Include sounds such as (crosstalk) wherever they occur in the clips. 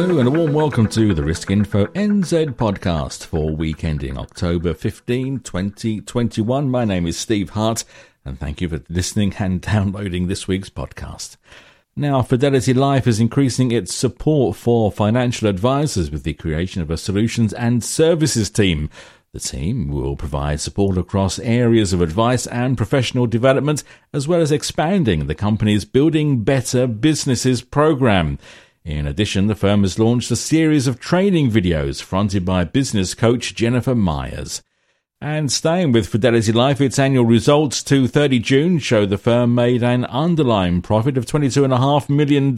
Hello and a warm welcome to the Risk Info NZ podcast for week ending October 15, 2021. My name is Steve Hart and thank you for listening and (laughs) downloading this week's podcast. Now, Fidelity Life is increasing its support for financial advisors with the creation of a solutions and services team. The team will provide support across areas of advice and professional development, as well as expanding the company's Building Better Businesses program. In addition, the firm has launched a series of training videos fronted by business coach Jennifer Myers. And staying with Fidelity Life, its annual results to 30 June show the firm made an underlying profit of $22.5 million.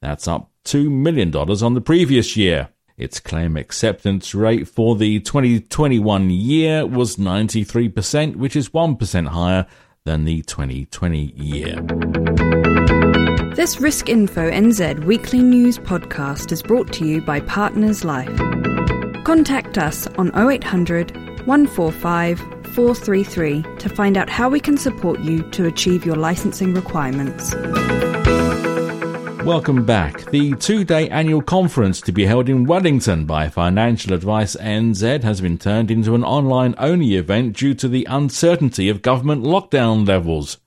That's up $2 million on the previous year. Its claim acceptance rate for the 2021 year was 93%, which is 1% higher than the 2020 year. This Risk Info NZ weekly news podcast is brought to you by Partners Life. Contact us on 0800 145 433 to find out how we can support you to achieve your licensing requirements. Welcome back. The two day annual conference to be held in Wellington by Financial Advice NZ has been turned into an online only event due to the uncertainty of government lockdown levels.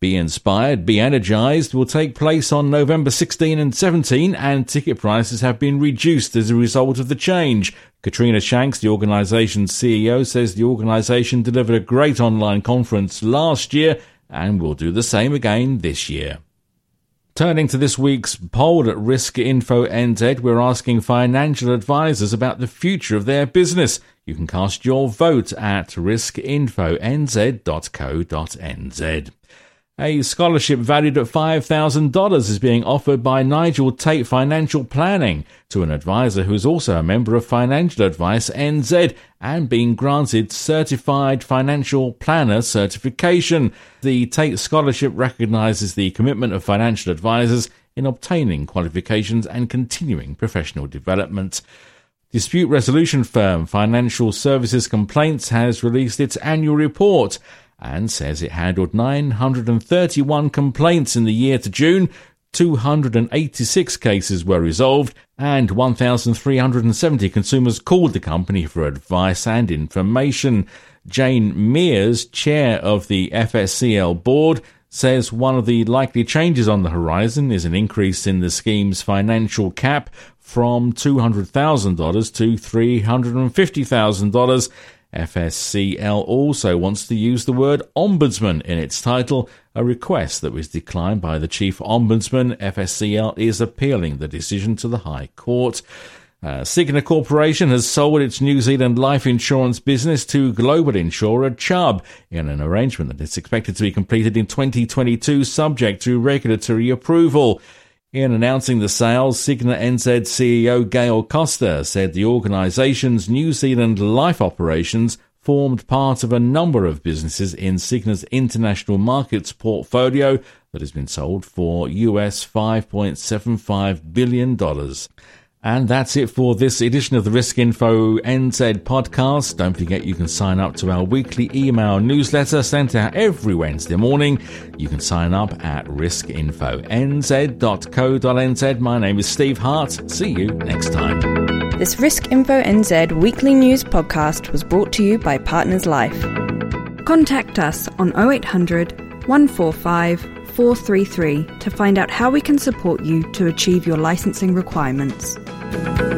Be Inspired, Be Energized will take place on November 16 and 17, and ticket prices have been reduced as a result of the change. Katrina Shanks, the organisation's CEO, says the organisation delivered a great online conference last year and will do the same again this year. Turning to this week's poll at Risk Info NZ, we're asking financial advisors about the future of their business. You can cast your vote at riskinfonz.co.nz. A scholarship valued at $5,000 is being offered by Nigel Tate Financial Planning to an advisor who is also a member of Financial Advice NZ and being granted Certified Financial Planner certification. The Tate Scholarship recognizes the commitment of financial advisors in obtaining qualifications and continuing professional development. Dispute resolution firm Financial Services Complaints has released its annual report and says it handled 931 complaints in the year to June. 286 cases were resolved and 1,370 consumers called the company for advice and information. Jane Mears, chair of the FSCL board, says one of the likely changes on the horizon is an increase in the scheme's financial cap from $200,000 to $350,000 FSCL also wants to use the word ombudsman in its title, a request that was declined by the chief ombudsman. FSCL is appealing the decision to the High Court. Uh, Corporation has sold its New Zealand life insurance business to global insurer Chubb in an arrangement that is expected to be completed in 2022 subject to regulatory approval. In announcing the sales, Cigna NZ CEO Gail Costa said the organisation's New Zealand life operations formed part of a number of businesses in Cigna's international markets portfolio that has been sold for US $5.75 billion. And that's it for this edition of the Risk Info NZ podcast. Don't forget you can sign up to our weekly email newsletter sent out every Wednesday morning. You can sign up at riskinfonz.co.nz. My name is Steve Hart. See you next time. This Risk Info NZ weekly news podcast was brought to you by Partners Life. Contact us on 0800 145 433 to find out how we can support you to achieve your licensing requirements. You.